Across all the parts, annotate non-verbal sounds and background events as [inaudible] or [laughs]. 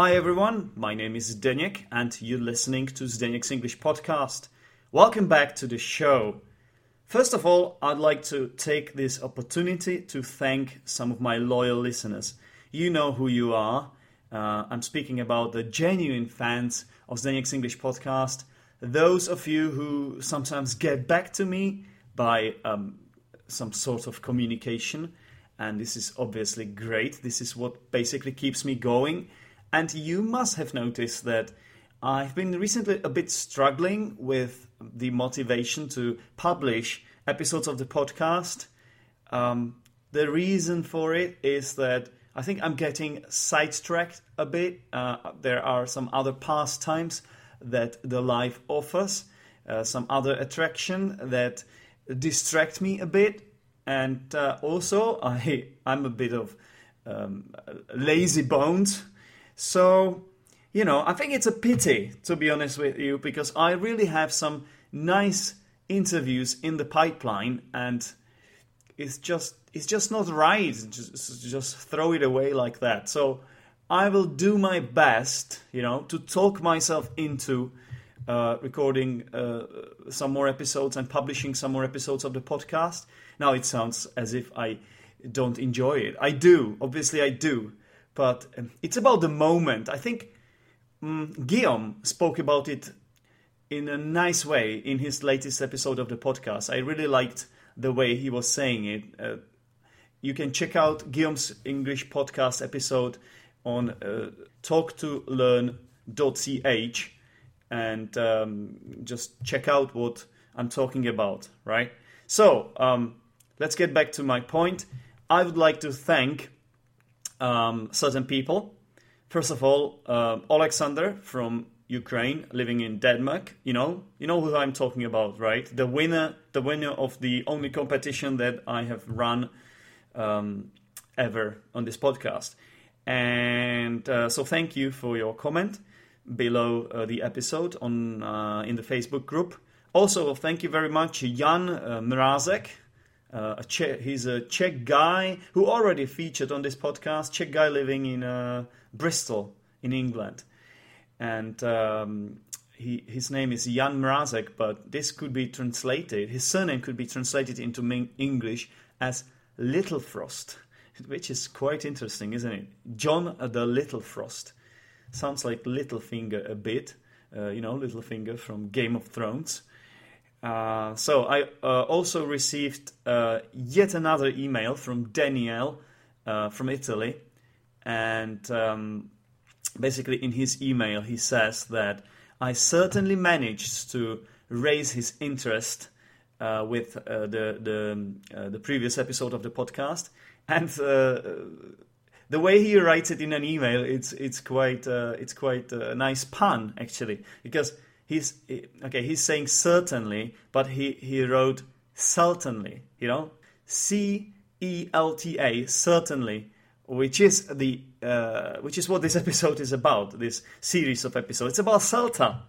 Hi everyone, my name is Zdeněk and you're listening to Zdeněk's English podcast. Welcome back to the show. First of all, I'd like to take this opportunity to thank some of my loyal listeners. You know who you are. Uh, I'm speaking about the genuine fans of Zdeněk's English podcast. Those of you who sometimes get back to me by um, some sort of communication, and this is obviously great. This is what basically keeps me going and you must have noticed that I've been recently a bit struggling with the motivation to publish episodes of the podcast. Um, the reason for it is that I think I'm getting sidetracked a bit. Uh, there are some other pastimes that the life offers, uh, some other attraction that distract me a bit, and uh, also [laughs] I I'm a bit of um, lazy bones so, you know, I think it's a pity, to be honest with you, because I really have some nice interviews in the pipeline and it's just it's just not right just, just throw it away like that. So i will do my best you know to talk myself into uh, recording uh, some more episodes and publishing some more episodes of the podcast. Now it sounds as if i don't enjoy it. I do. Obviously i do but um, it's about the moment. I think um, Guillaume spoke about it in a nice way in his latest episode of the podcast. I really liked the way he was saying it. Uh, you can check out Guillaume's English podcast episode on uh, talktolearn.ch and um, just check out what I'm talking about, right? So, um, let's get back to my point. I would like to thank um, certain people. First of all, uh, Alexander from Ukraine, living in Denmark. You know, you know who I'm talking about, right? The winner, the winner of the only competition that I have run um, ever on this podcast. And uh, so, thank you for your comment below uh, the episode on uh, in the Facebook group. Also, thank you very much, Jan uh, Mrazek, uh, a Czech, he's a Czech guy who already featured on this podcast. Czech guy living in uh, Bristol in England, and um, he his name is Jan Mrazek, but this could be translated. His surname could be translated into English as Little Frost, which is quite interesting, isn't it? John the Little Frost sounds like Littlefinger a bit. Uh, you know, Littlefinger from Game of Thrones. Uh, so I uh, also received uh, yet another email from Daniel uh, from Italy, and um, basically in his email he says that I certainly managed to raise his interest uh, with the the, the previous episode of the podcast, and the way he writes it in an email, it's it's quite it's quite a nice pun actually. Because he's okay he's saying certainly but he he wrote certainly you know? C e l t a certainly which is the uh, which is what this [laughs] episode is about this series of episodes. It's about celta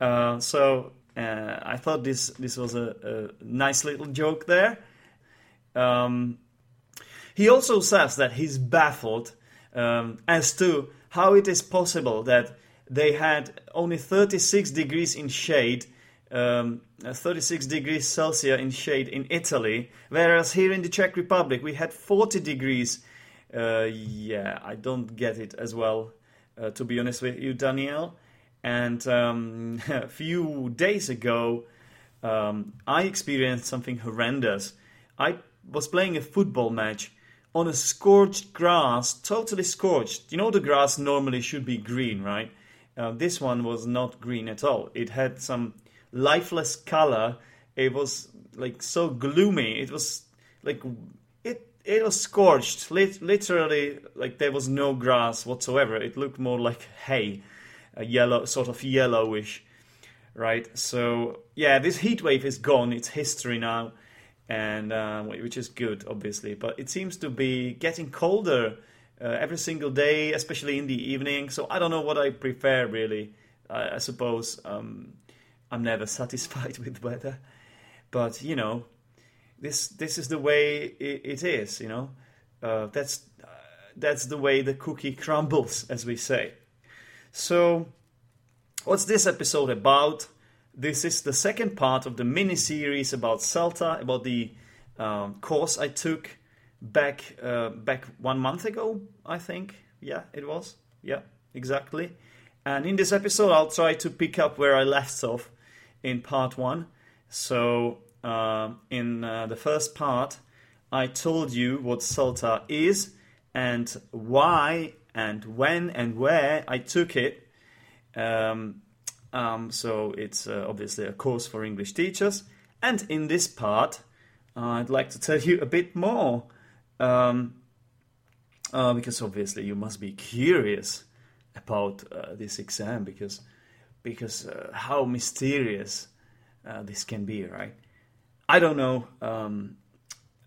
uh, so uh, i thought this this was a, a nice little joke there. Um, he also says that he's baffled um, as to how it is possible that they had only 36 degrees in shade, um, 36 degrees Celsius in shade in Italy, whereas here in the Czech Republic we had 40 degrees. Uh, yeah, I don't get it as well, uh, to be honest with you, Daniel. And um, [laughs] a few days ago, um, I experienced something horrendous. I was playing a football match on a scorched grass, totally scorched. You know, the grass normally should be green, right? This one was not green at all. It had some lifeless color. It was like so gloomy. It was like it it was scorched. Lit- literally, like there was no grass whatsoever. It looked more like hay, a yellow sort of yellowish, right? So yeah, this heat wave is gone. It's history now, and uh, which is good, obviously. But it seems to be getting colder uh, every single day, especially in the evening. So I don't know what I prefer really. I, I suppose um, I'm never [laughs] satisfied with weather, but you know, this this is the way it, it is. You know, uh, that's uh, that's the way the cookie [laughs] crumbles, as we say. So, what's this episode about? This is the second part of the mini series about CELTA, about the um, course I took back uh, back one month ago, I think. Yeah, it was. Yeah, exactly. And in this episode, I'll try to pick up where I left off in part one. So, uh, in uh, the first part, I told you what CELTA is and why and when and where I took it. Um, um, so, it's uh, obviously a course for English teachers. And in this part, I'd like to tell you a bit more. Um, uh, because obviously you must be curious about uh, this exam because because uh, how mysterious uh, this can be, right? I don't know, um,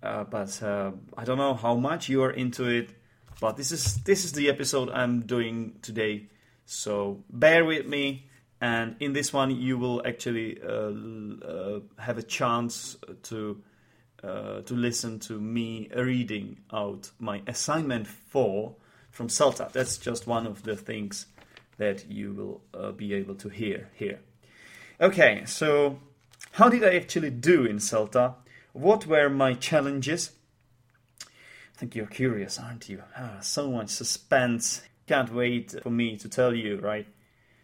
uh, but uh, I don't know how much you are into it. But this is this is the episode I'm doing today, so bear with me. And in this one, you will actually have a chance to uh, to listen to me reading out my assignment 4 from CELTA. That's just one of the things that you will uh, be able to hear here. Okay, so how did I actually do in CELTA? What were my challenges? I think you're curious, aren't you? Ah, so much suspense. Can't wait for me to tell you, right?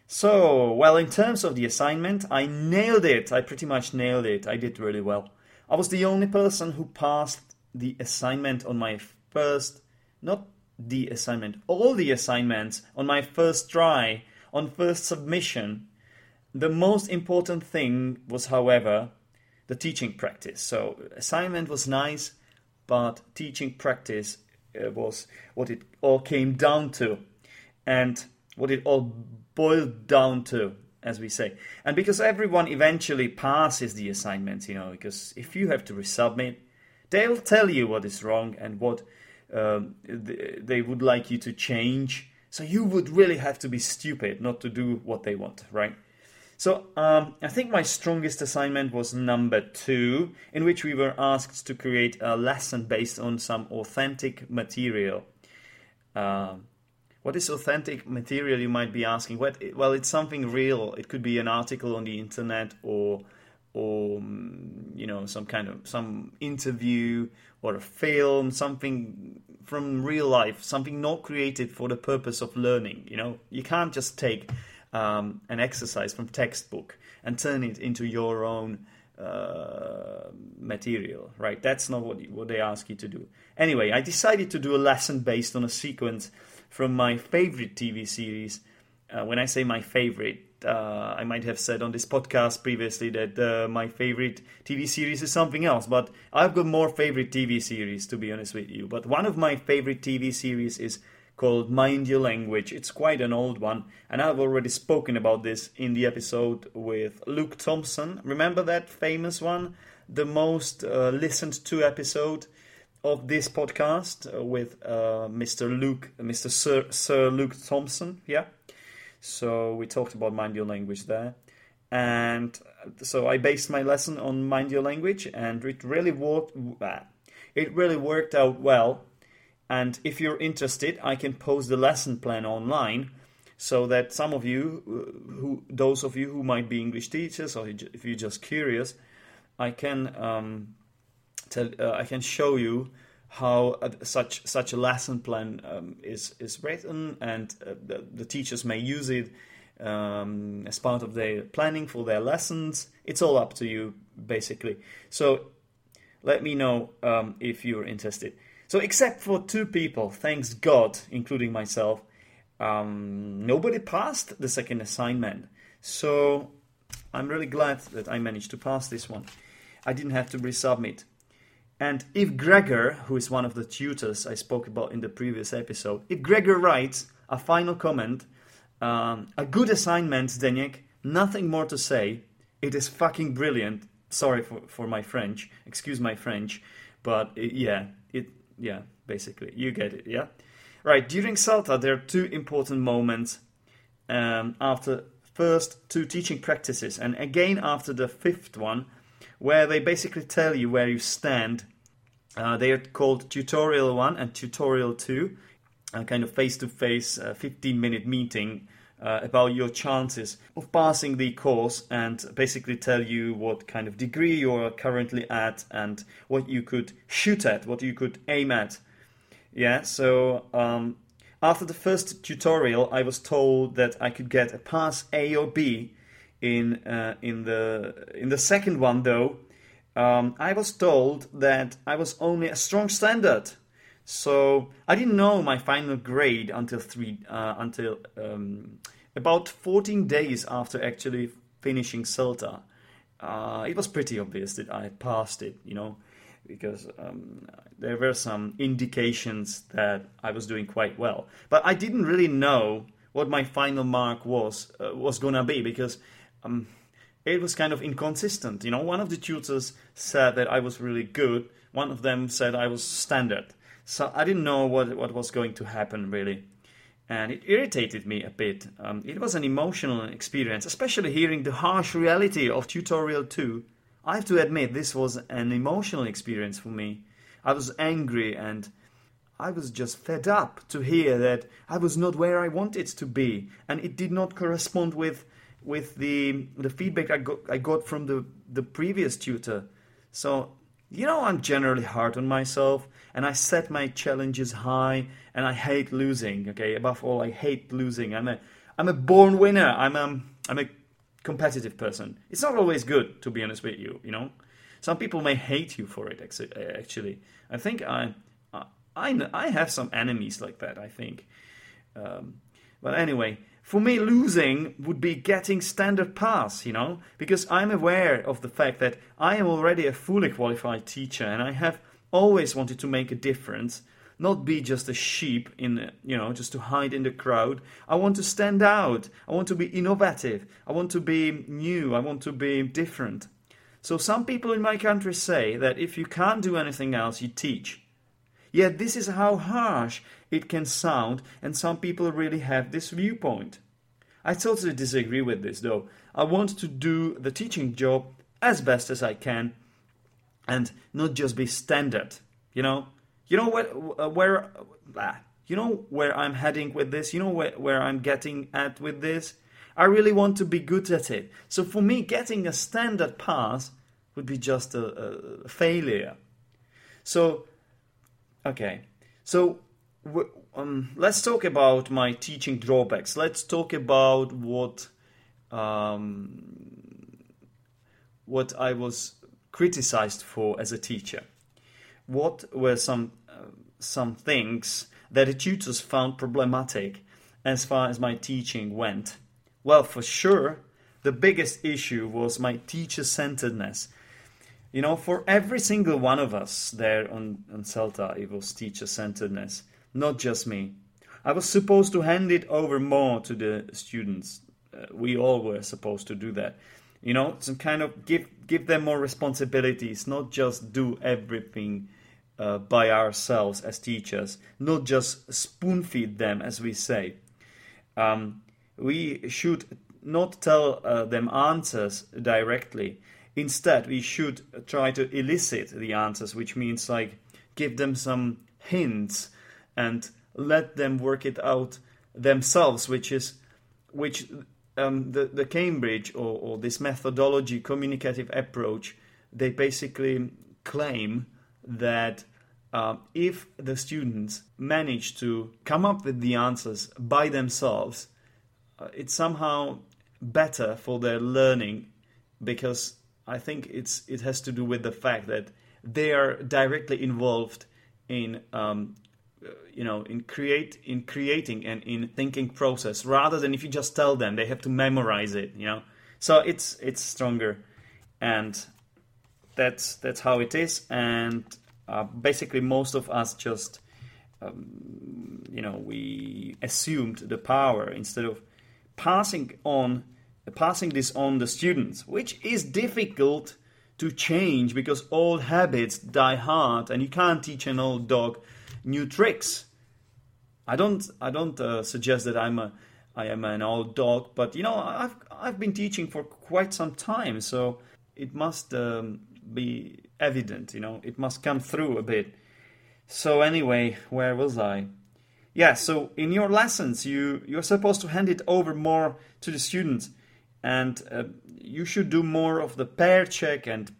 So, well, in terms of the assignment, I nailed it. I pretty much nailed it. I did really well. I was the only person who passed the assignment on my first, not the assignment, all the assignments on my first try, on first submission. The most important thing was, however, the teaching practice. So, assignment was nice, but teaching practice uh, was what it all came down to, and what it all boiled down to as we say. And because everyone eventually passes the assignments, you know, because if you have to resubmit, they'll tell you what is wrong and what um, they would like you to change. So you would really have to be stupid not to do what they want, right? So um, I think my strongest assignment was number two, in which we were asked to create a lesson based on some authentic material. Um, what is authentic material, you might be asking? What, well, it's something real. It could be an article on the internet or or mm, you know some kind of some interview or a film something from real life something not created for the purpose of learning you know you can't just take um, an exercise from textbook and turn it into your own uh, material right that's not what, what they ask you to do anyway i decided to do a lesson based on a sequence from my favorite TV series. Uh, when I say my favorite, uh, I might have said on this podcast previously that uh, my favorite TV series is something else, but I've got more favorite TV series to be honest with you. But one of my favorite TV series is called Mind Your Language. It's quite an old one, and I've already spoken about this in the episode with Luke Thompson. Remember that famous one? The most uh, listened to episode of this podcast uh, with uh, Mr. Luke, Mr. Sir, Sir Luke Thompson. Yeah. So we talked about mind your language there, and so I based my lesson on mind your language, and it really worked. It really worked out well. And if you're interested, I can post the lesson plan online, so that some of you, uh, who those of you who might be English teachers, or if you're just curious, I can. Um, uh, I can show you how uh, such such a lesson plan um, is is written, and uh, the, the, teachers may use it um, as part of their planning for their lessons. It's all up to you, basically. So let me know um, if you're interested. So, except for two people, thanks God, including myself, um, nobody passed the second assignment. So I'm really glad that I managed to pass this one. I didn't have to resubmit. And if Gregor, who is one of the tutors I spoke about in the previous episode, if Gregor writes a final comment, um, a good assignment, Zdeněk, nothing more to say. It is fucking brilliant. Sorry for, for my French, excuse my French, but it, yeah, it yeah, basically you get it, yeah. Right, during CELTA there are two important moments um, after first two teaching practices, and again after the fifth one where they basically tell you where you stand. Uh, they are called tutorial one and tutorial two, a kind of face to face 15 minute meeting uh, about your chances of passing the course and basically tell you what kind of degree you're currently at and what you could shoot at, what you could aim at. Yeah, so um, after the first tutorial, I was told that I could get a pass A or B. In uh, in the in the second one, though, um, I was told that I was only a strong standard. So I didn't know my final grade until three uh, until um, about 14 days after actually finishing CELTA. Uh, it was pretty obvious that I passed it, you know, because um, there were some indications that I was doing quite well. But I didn't really know what my final mark was uh, was gonna be because um, it was kind of inconsistent. You know, one of the tutors said that I was really good. One of them said I was standard. So I didn't know what what was going to happen really, and it irritated me a bit. Um, it was an emotional experience, especially hearing the harsh reality of tutorial two. I have to admit this was an emotional experience for me. I was angry and I was just fed up to hear that I was not where I wanted to be, and it did not correspond with with the the feedback I got I got from the the previous tutor. So you know, I'm generally hard on myself and I set my challenges high and I hate losing. Okay, above all, I hate losing. I'm a I'm a born winner. I'm a I'm a competitive person. It's not always good, to be honest with you. You know, some people may hate you for it. Actually, I think I I I have some enemies like that. I think, um, but anyway, for me, losing would be getting standard pass, you know, because I'm aware of the fact that I am already a fully qualified teacher and I have always wanted to make a difference, not be just a sheep in, you know, just to hide in the crowd. I want to stand out. I want to be innovative. I want to be new. I want to be different. So some people in my country say that if you can't do anything else, you teach. Yet this is how harsh it can sound, and some people really have this viewpoint. I totally disagree with this, though. I want to do the teaching job as best as I can, and not just be standard. You know, you know where where uh, you know where I'm heading with this. You know where where I'm getting at with this. I really want to be good at it. So for me, getting a standard pass would be just a, a failure. So, okay. So um, let's talk about my teaching drawbacks. Let's talk about what um, what I was criticized for as a teacher. What were some uh, some things that the tutors found problematic as far as my teaching went? Well, for sure, the biggest issue was my teacher centeredness. You know, for every single one of us there on, on CELTA, it was teacher centeredness not just me. I was supposed to hand it over more to the students. Uh, we all were supposed to do that. You know, some kind of give give them more responsibilities, not just do everything uh, by ourselves as teachers, not just spoon feed them, as we say. Um, we should not tell uh, them answers directly. Instead, we should try to elicit the answers, which means like give them some hints and let them work it out themselves, which is which um, the the Cambridge or, or this methodology communicative approach they basically claim that uh, if the students manage to come up with the answers by themselves, uh, it's somehow better for their learning because I think it's it has to do with the fact that they are directly involved in um, you know in create in creating and in thinking process rather than if you just tell them they have to memorize it you know? So it's it's stronger. And that's that's how it is. And uh, basically most of us just um, you know we assumed the power instead of passing on passing this on the students which is difficult to change because old habits die hard and you can't teach an old dog new tricks. I don't I don't uh, suggest that I'm a I am an old dog, but you know I've I've been teaching for quite some time, so it must um, be evident. You know, it must come through a bit. So anyway, where was I? yeah, so in your lessons, you you're supposed to hand it over more to the students, and uh, you should do more of the pair check and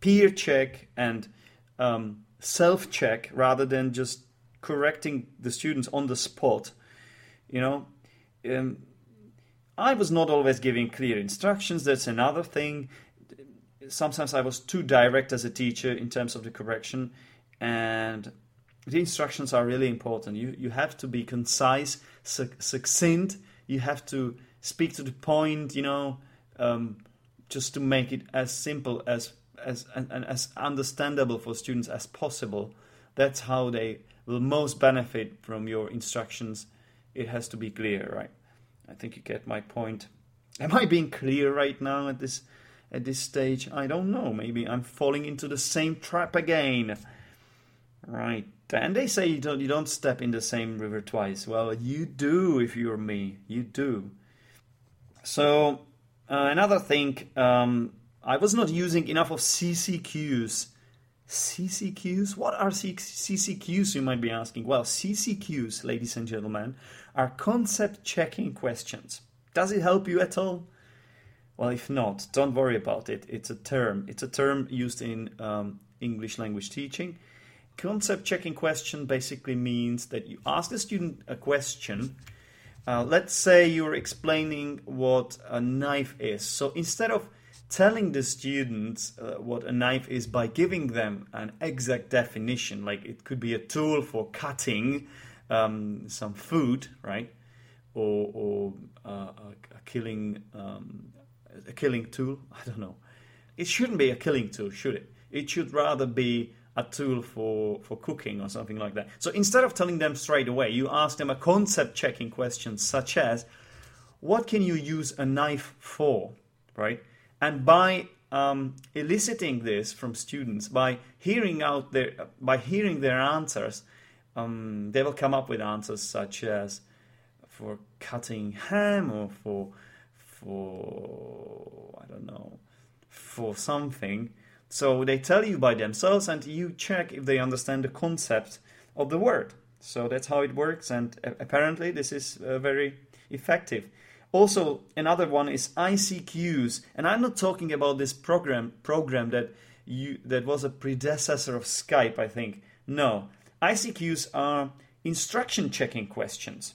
peer check and um, self check rather than just correcting the students on the spot. You know, um, I was not always giving clear instructions. That's another thing. Sometimes I was too direct as a teacher in terms of the correction, and the instructions are really important. You you have to be concise, succinct. You have to speak to the point. You know, um, just to make it as simple as as and, and as understandable for students as possible. That's how they will most benefit from your instructions. It has to be clear, right? I think you get my point. Am I being clear right now at this at this stage? I don't know. Maybe I'm falling into the same trap again. Right. And they say you don't you don't step in the same river twice. Well, you do if you're me. You do. So uh, another thing, um, I was not using enough of CCQs. CCQs? What are CCQs, you might be asking? Well, CCQs, ladies and gentlemen, are concept checking questions. Does it help you at all? Well, if not, don't worry about it. It's a term. It's a term used in um, English language teaching. Concept checking question basically means that you ask the student a question. Uh, let's say you're explaining what a knife is. So instead of telling the students uh, what a knife is by giving them an exact definition. Like it could be a tool for cutting um, some food, right? Or, or uh, a, killing um, a killing tool. [laughs] I don't know. It shouldn't be a killing tool, should it? It should rather be a tool for, for cooking or something like that. So instead of telling them straight away, you ask them a concept checking question such as, what can you use a knife for, right? And by um, eliciting this from students, by hearing out their, by hearing their answers, um, they will come up with answers such as for cutting ham or for for I don't know for something. So they tell you by themselves, and you check if they understand the concept of the word. So that's how it works, and apparently this is uh, very effective. Also, another one is ICQs, and I'm not talking about this program program that you that was a predecessor of Skype, I think. No, ICQs are instruction checking questions,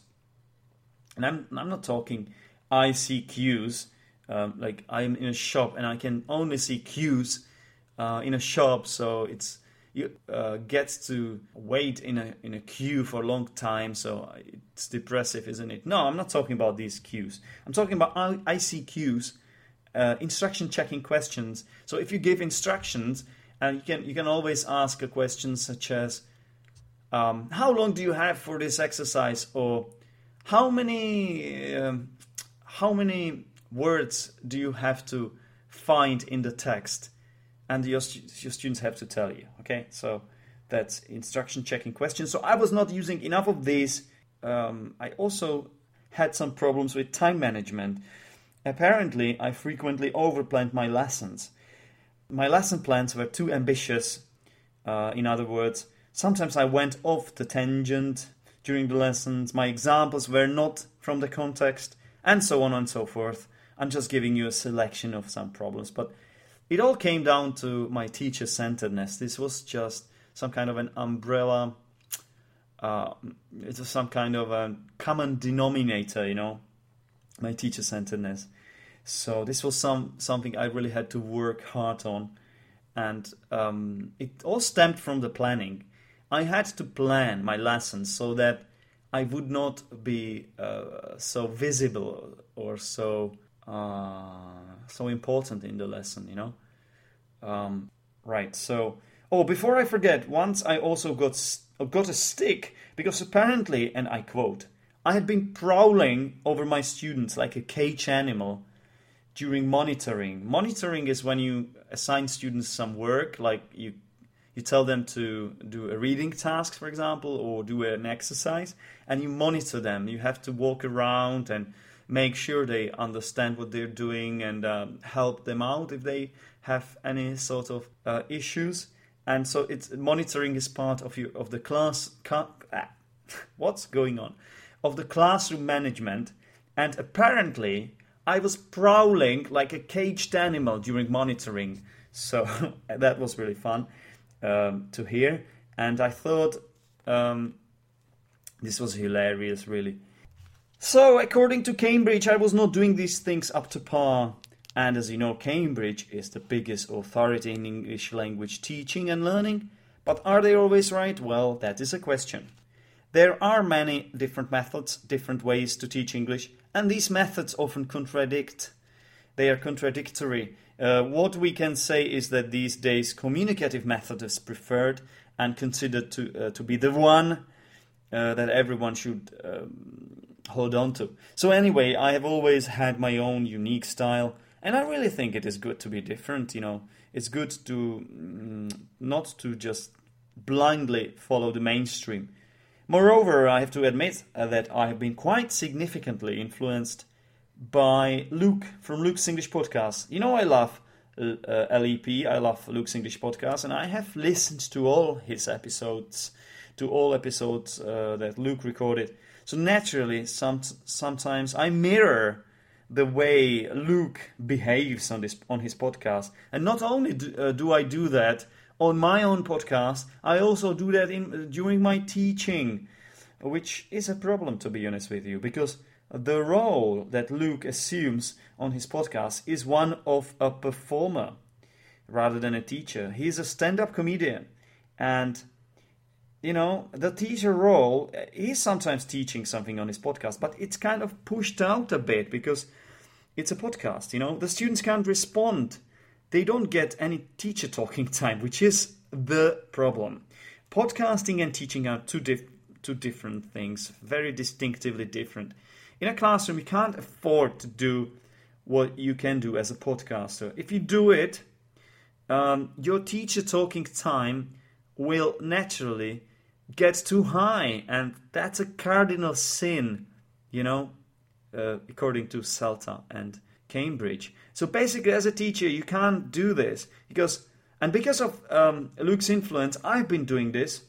and I'm I'm not talking ICQs um, like I'm in a shop and I can only see queues uh, in a shop, so it's you uh, to wait in a in a queue for a long time, so it's depressive, isn't it? No, I'm not talking about these queues. I'm talking about ICQs, uh, instruction checking questions. So if you give instructions, and you can you can always ask a question such as, um, "How long do you have for this exercise?" or "How many um, how many words do you have to find in the text?" And your, your students have to tell you. Okay, so that's instruction checking questions. So I was not using enough of these. Um, I also had some problems with time management. Apparently, I frequently overplanned my lessons. My lesson plans were too ambitious. Uh, in other words, sometimes I went off the tangent during the lessons. My examples were not from the context, and so on and so forth. I'm just giving you a selection of some problems, but it all came down to my teacher centeredness. This was just some kind of an umbrella. Uh, it was some kind of a common denominator, you know, my teacher centeredness. So this was some something I really had to work hard on, and um, it all stemmed from the planning. I had to plan my lessons so that I would not be uh, so visible or so uh, so important in the lesson, you know. Um, right. So, oh, before I forget, once I also got got a stick because apparently, and I quote, I had been prowling over my students like a cage animal during monitoring. Monitoring is when you assign students some work, like you you tell them to do a reading task, for example, or do an exercise, and you monitor them. You have to walk around and make sure they understand what they're doing and um, help them out if they have any sort of uh, issues. And so it's monitoring is part of your of the class. Ah, [laughs] what's going on, of the classroom management, and apparently I was prowling like a caged animal during monitoring. So [laughs] that was really fun um, to hear, and I thought um, this was hilarious, really. So, according to Cambridge, I was not doing these things up to par. And as you know, Cambridge is the biggest authority in English language teaching and learning. But are they always right? Well, that is a question. There are many different methods, different ways to teach English, and these methods often contradict. They are contradictory. Uh, what we can say is that these days communicative method is preferred and considered to uh, to be the one uh, that everyone should um, hold on to. So anyway, I have always had my own unique style, and I really think it is good to be different. You know, it's good to mm, not to just blindly follow the mainstream. Moreover, I have to admit uh, that I have been quite significantly influenced by Luke from Luke's English podcast. You know, I love uh, LEP, I love Luke's English podcast, and I have listened to all his episodes, to all episodes uh, that Luke recorded. So naturally, some, sometimes I mirror the way Luke behaves on this on his podcast, and not only do, uh, do I do that on my own podcast, I also do that in during my teaching, which is a problem to be honest with you, because the role that Luke assumes on his podcast is one of a performer rather than a teacher. He's a stand up comedian. And, you know, the teacher role, he's sometimes teaching something on his podcast, but it's kind of pushed out a bit because it's a podcast, you know. The students can't respond, they don't get any teacher talking [laughs] time, which is the problem. Podcasting and teaching are two, dif- two different things, very distinctively different in a classroom, you can't afford to do what you can do as a podcaster. If you do it, um, your teacher talking time will naturally get too high, and that's a cardinal sin, you know, uh, according to CELTA and Cambridge. So basically, as a teacher, you can't do this because, and because of um, Luke's influence, I've been doing this.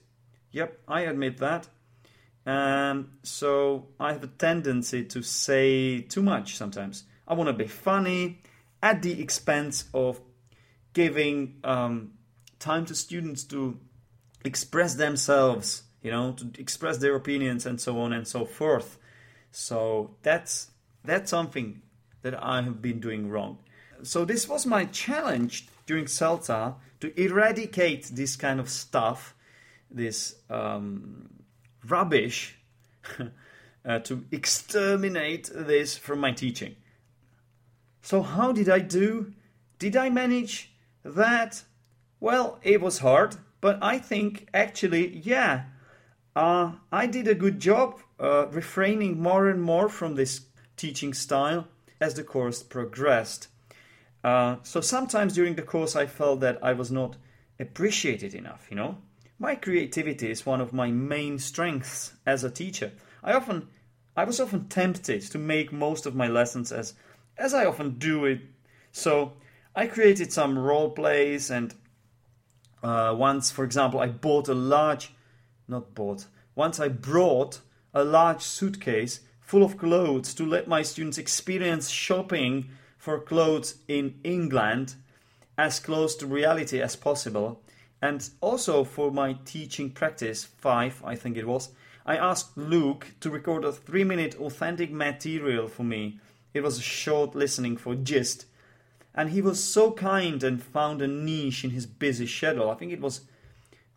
Yep, I admit that. So I have a tendency to say too much sometimes. I want to be funny at the expense of giving um, time to students to express themselves, you know, to express their opinions and so on and so forth. So that's that's something that I have been doing wrong. So this was my challenge during CELTA to eradicate this kind of stuff, this um, rubbish [laughs] uh, to exterminate this from my teaching. So, how did I do? Did I manage that? Well, it was hard, but I think actually, yeah, uh, I did a good job uh, refraining more and more from this teaching style as the course progressed. Uh, so sometimes during the course, I felt that I was not appreciated enough, you know. My creativity is one of my main strengths as a teacher. I often I was often tempted to make most of my lessons as as I often do it. So I created some role plays and uh, once, for example, I bought a large, not bought, once I brought a large suitcase full of clothes to let my students experience shopping for clothes in England as close to reality as possible. And also for my teaching practice, five, I think it was, I asked Luke to record a three minute authentic material for me. It was a short listening for gist. And he was so kind and found a niche in his busy schedule. I think it was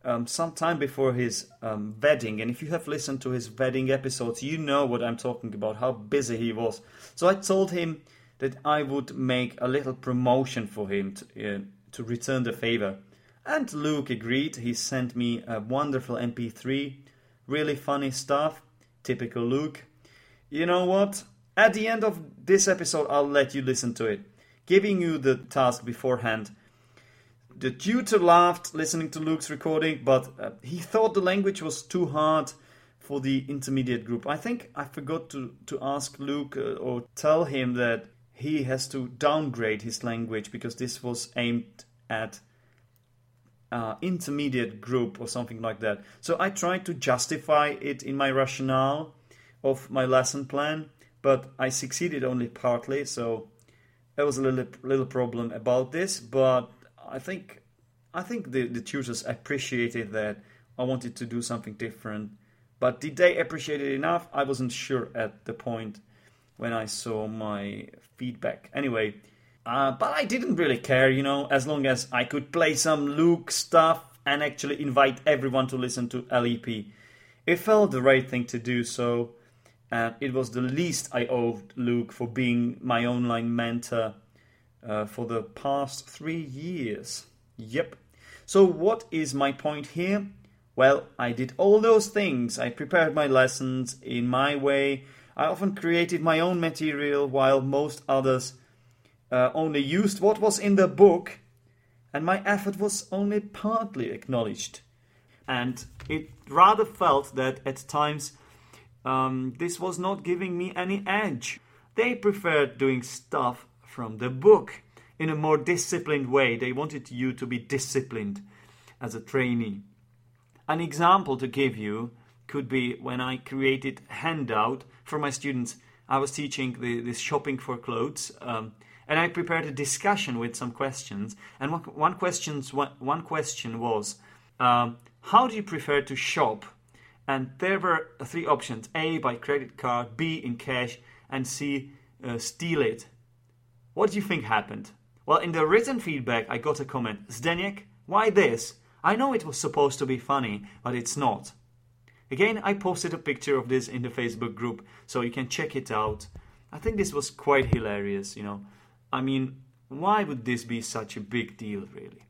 um, some time before his um, wedding. And if you have listened to his wedding episodes, you know what I'm talking about, how busy he was. So I told him that I would make a little promotion for him to, uh, to return the favor. And Luke agreed. He sent me a wonderful MP3. Really funny stuff. Typical Luke. You know what? At the end of this episode, I'll let you listen to it, giving you the task beforehand. The tutor laughed listening to Luke's recording, but uh, he thought the language was too hard for the intermediate group. I think I forgot to, to ask Luke uh, or tell him that he has to downgrade his language because this was aimed at uh, intermediate group or something like that. So I tried to justify it in my rationale of my lesson plan, but I succeeded only partly. So there was a little little problem about this, but I think I think the, the tutors appreciated that I wanted to do something different. But did they appreciate it enough? I wasn't sure at the point when I saw my feedback. Anyway, uh, but I didn't really care, you know, as long as I could play some Luke stuff and actually invite everyone to listen to LEP. It felt the right thing to do so, and it was the least I owed Luke for being my online mentor uh, for the past three years. Yep. So, what is my point here? Well, I did all those things. I prepared my lessons in my way. I often created my own material while most others uh, only used what was in the book, and my effort was only partly acknowledged. And it rather felt that at times um, this was not giving me any edge. They preferred doing stuff from the book in a more disciplined way. They wanted you to be disciplined as a trainee. An example to give you could be when I created handout for my students. I was teaching the, this shopping for clothes, um, and I prepared a discussion with some questions. And one, one, questions, one, one question was, um, how do you prefer to shop? And there were three options: A by credit card, B in cash, and C uh, steal it. What do you think happened? Well, in the written feedback, I got a comment: Zdeněk, why this? I know it was supposed to be funny, but it's not. Again, I posted a picture of this in the Facebook group, so you can check it out. I think this was quite hilarious, you know. I mean, why would this be such a big deal, really?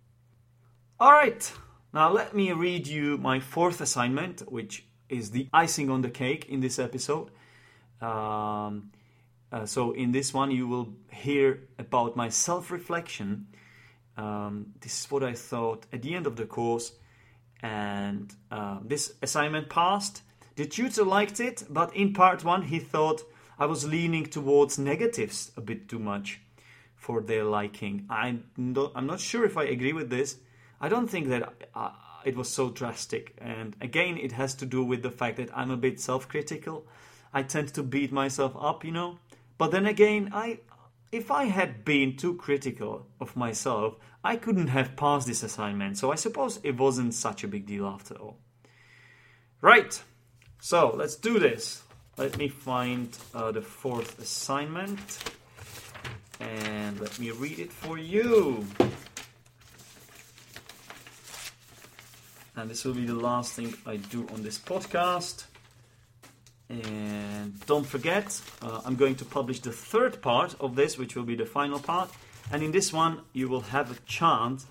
Alright, now let me read you my fourth assignment, which is the icing on the cake in this episode. Um, uh, so, in this one, you will hear about my self reflection um, this is what I thought at the end of the course, and uh, this assignment passed. The tutor liked it, but in part one, he thought I was leaning towards negatives a bit too much for their liking. I'm not, I'm not sure if I agree with this. I don't think that uh, it was so drastic. And again, it has to do with the fact that I'm a bit self critical. I tend to beat myself up, you know. But then again, I, if I had been too critical of myself, I couldn't have passed this assignment, so I suppose it wasn't such a big deal after all. Right, so let's do this. Let me find uh, the fourth assignment and let me read it for you. And this will be the last thing I do on this podcast. And don't forget, uh, I'm going to publish the third part of this, which will be the final part. And in this one, you will have a chance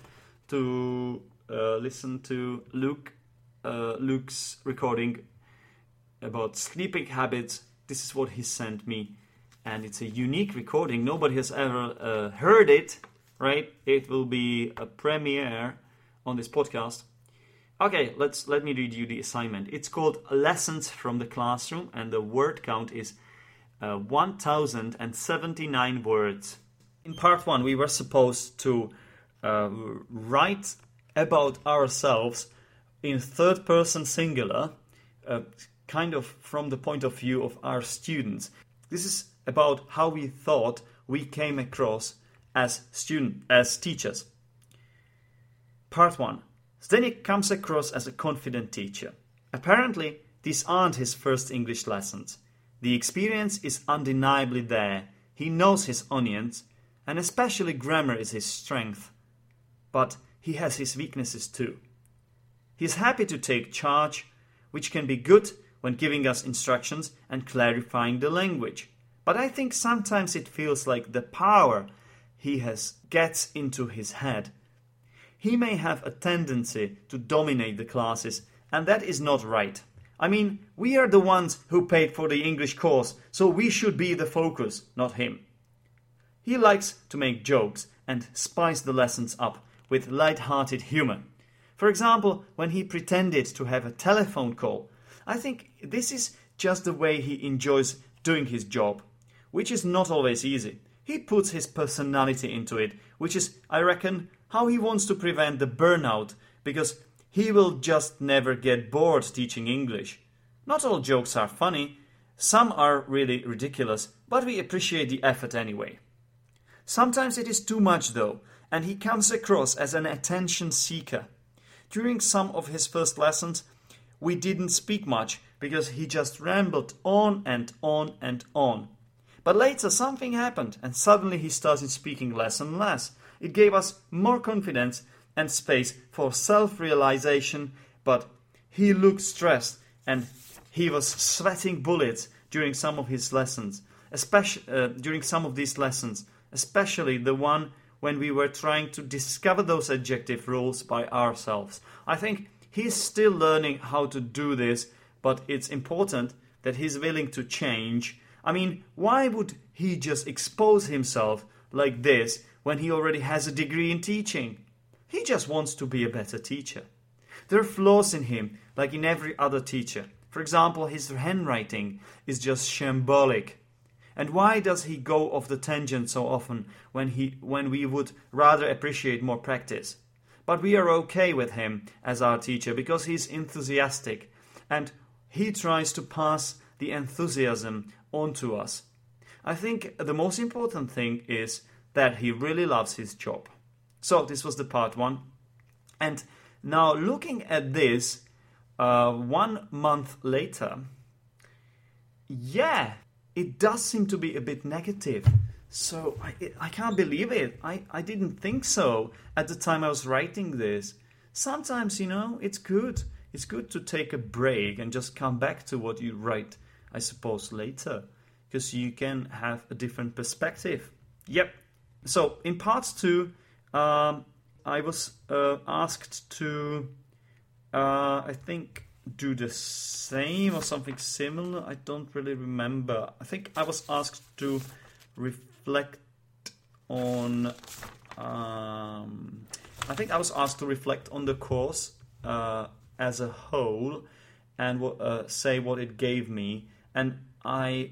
to uh, listen to Luke, uh, Luke's recording about sleeping habits. This is what he sent me, and it's a unique recording. Nobody has ever uh, heard it, right? It will be a premiere on this podcast. Okay, let's let me read you the assignment. It's called Lessons from the Classroom, and the word count is uh, 1079 words. In part one, we were supposed to uh, write about ourselves in third person singular, uh, kind of from the point of view of our students. This is about how we thought we came across as student as teachers. Part 1 Zdeněk comes across as a confident teacher. Apparently, these aren't his first English lessons. The experience is undeniably there. He knows his onions, and especially grammar is his strength. But he has his weaknesses too. He is happy to take charge, which can be good when giving us instructions and clarifying the language. But I think sometimes it feels like the power he has gets into his head he may have a tendency to dominate the classes, and that is not right. I mean, we are the ones who paid for the English course, so we should be the focus, not him. He likes to make jokes and spice the lessons up with light-hearted humor. For example, when he pretended to have a telephone call, I think this is just the way he enjoys doing his job, which is not always easy. He puts his personality into it, which is, I reckon, how he wants to prevent the burnout because he will just never get bored teaching English. Not all jokes are funny, some are really ridiculous, but we appreciate the effort anyway. Sometimes it is too much though, and he comes across as an attention seeker. During some of his first lessons, we didn't speak much because he just rambled on and on and on. But later something happened, and suddenly he started speaking less and less. It gave us more confidence and space for self realization, but he looked stressed and he was sweating bullets during some of his lessons, especially uh, during some of these lessons, especially the one when we were trying to discover those adjective rules by ourselves. I think he's still learning how to do this, but it's important that he's willing to change. I mean, why would he just expose himself like this when he already has a degree in teaching? He just wants to be a better teacher. There are flaws in him, like in every other teacher. For example, his handwriting is just shambolic. And why does he go off the tangent so often when, he, when we would rather appreciate more practice? But we are okay with him as our teacher because he's enthusiastic and he tries to pass the enthusiasm on to us. I think the most important thing is that he really loves his job. So, this was the part one. And now, looking at this, uh, one month later, yeah, it does seem to be a bit negative. So I, I can't believe it. I, I didn't think so at the time I was writing this. Sometimes, you know, it's good. It's good to take a break and just come back to what you write, I suppose, later. Because you can have a different perspective. Yep. So in part two, um, I was uh, asked to, uh, I think, do the same or something similar. I don't really remember. I think I was asked to reflect on. Um, I think I was asked to reflect on the course uh, as a whole and uh, say what it gave me. And I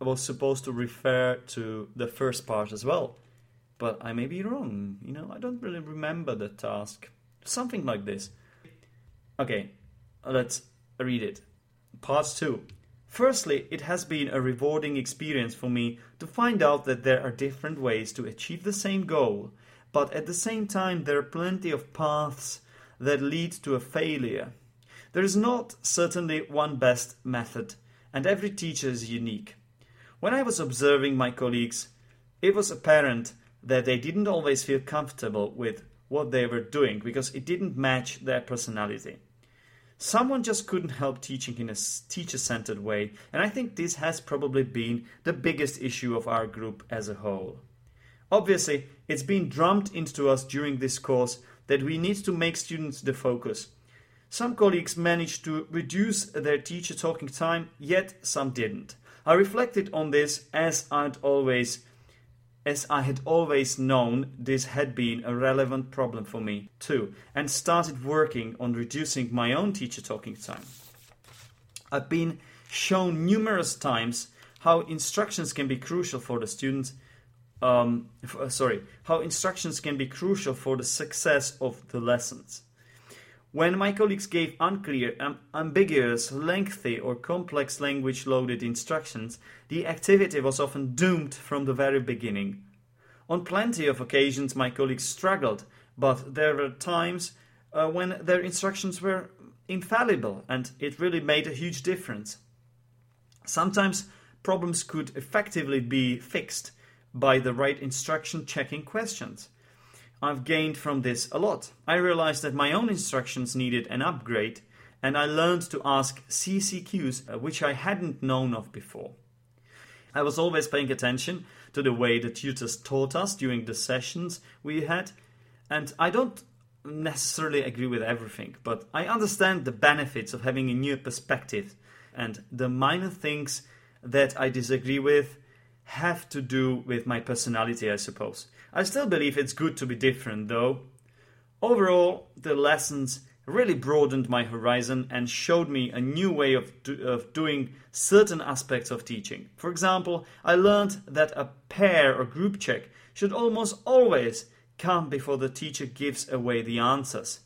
was supposed to refer to the first part as well. But I may be wrong. You know, I don't really remember the task. Something like this. Okay, Let's read it. Part 2. Firstly, it has been a rewarding experience for me to find out that there are different ways to achieve the same goal, but at the same time, there are plenty of paths that lead to a failure. There is not certainly one best method, and every teacher is unique. When I was observing my colleagues, it was apparent that they didn't always feel comfortable with what they were doing because it didn't match their personality. Someone just couldn't help teaching in a teacher centered way, and I think this has probably been the biggest issue of our group as a whole. Obviously, it's been drummed into us during this course that we need to make students the focus. Some colleagues managed to reduce their teacher talking time, yet some didn't. I reflected on this as I'd always as I had always known this had been a relevant problem for me too, and started working on reducing my own teacher talking time. I've been shown numerous times how instructions can be crucial for the students. Um, uh, sorry, how instructions can be crucial for the success of the lessons. When my colleagues gave unclear, um, ambiguous, lengthy, or complex language loaded instructions, the activity was often doomed from the very beginning. On plenty of occasions, my colleagues struggled, but there were times uh, when their instructions were infallible and it really made a huge difference. Sometimes problems could effectively be fixed by the right instruction checking questions. I've gained from this a lot. I realized that my own instructions needed an upgrade, and I learned to ask CCQs, uh, which I hadn't known of before. I was always paying attention to the way the tutors taught us during the sessions we had, and I don't necessarily agree with everything, but I understand the benefits of having a new perspective, and the minor things that I disagree with have to do with my personality, I suppose. I still believe it's good to be different, though. Overall, the lessons really broadened my horizon and showed me a new way of, do- of doing certain aspects of teaching. For example, I learned that a pair or group check should almost always come before the teacher gives away the answers.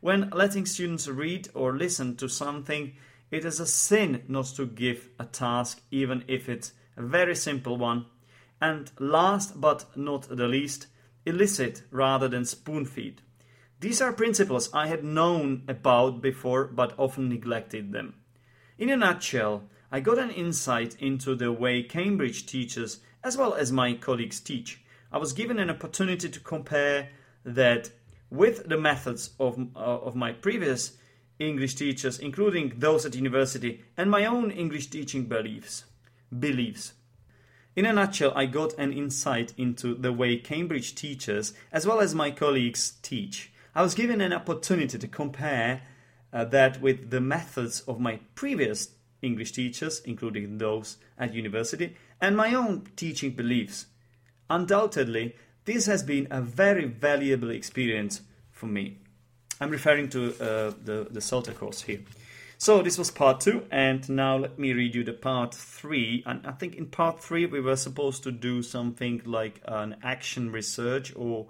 When letting students read or listen to something, it is a sin not to give a task, even if it's a very simple one. And last but not the least, elicit rather than spoon feed. These are principles I had known about before but often neglected them. In a nutshell, I got an insight into the way Cambridge teachers as well as my colleagues teach. I was given an opportunity to compare that with the methods of, uh, of my previous English teachers, including those at university, and my own English teaching beliefs. Beliefs. In a nutshell, I got an insight into the way Cambridge teachers, as well as my colleagues, teach. I was given an opportunity to compare uh, that with the methods of my previous English teachers, including those at university, and my own teaching beliefs. Undoubtedly, this has been a very valuable experience for me. I'm referring to uh, the, the CELTA course here. So this was part two, and now let me read you the part three. And I think in part three we were supposed to do something like an action research, or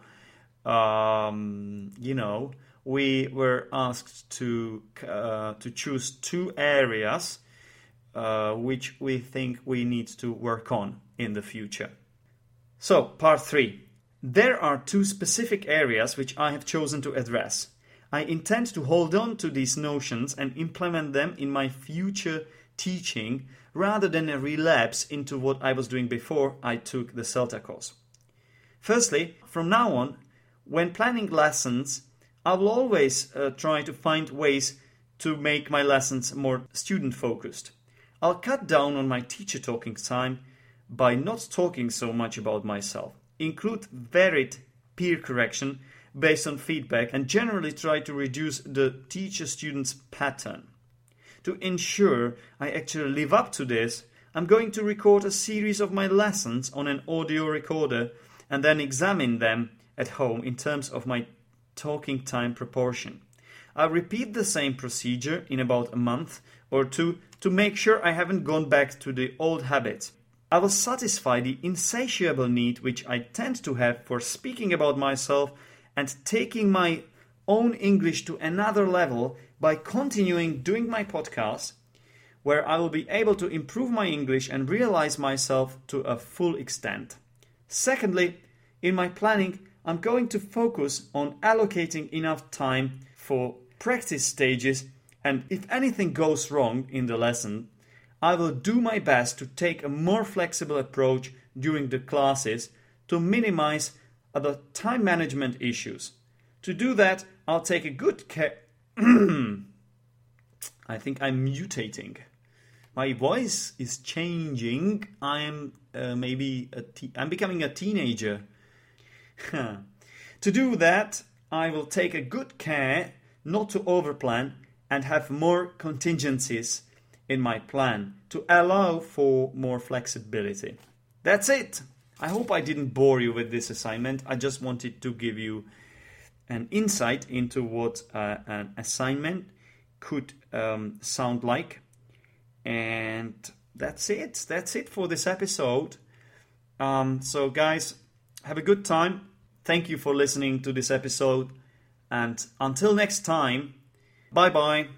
um, you know, we were asked to uh, to choose two areas uh, which we think we need to work on in the future. So part three. There are two specific areas which I have chosen to address. I intend to hold on to these notions and implement them in my future teaching rather than a relapse into what I was doing before I took the CELTA course. Firstly, from now on, when planning lessons, I will always uh, try to find ways to make my lessons more student focused. I'll cut down on my teacher talking time by not talking so much about myself include varied peer correction based on feedback and generally try to reduce the teacher student's pattern. To ensure I actually live up to this, I'm going to record a series of my lessons on an audio recorder and then examine them at home in terms of my talking time proportion. I'll repeat the same procedure in about a month or two to make sure I haven't gone back to the old habits. I will satisfy the insatiable need which I tend to have for speaking about myself and taking my own English to another level by continuing doing my podcast, where I will be able to improve my English and realize myself to a full extent. Secondly, in my planning, I'm going to focus on allocating enough time for practice stages, and if anything goes wrong in the lesson, I will do my best to take a more flexible approach during the classes to minimize other time management issues. To do that, I'll take a good care. [clears throat] I think I'm mutating. My voice is changing. I'm uh, maybe a te- I'm becoming a teenager. [laughs] to do that, I will take a good care not to overplan and have more contingencies in my plan to allow for more flexibility. That's it. I hope I didn't bore you with this assignment. I just wanted to give you an insight into what uh, an assignment could um, sound like. And that's it. That's it for this episode. Um, so, guys, have a good time. Thank you for listening to this episode. And until next time, bye bye.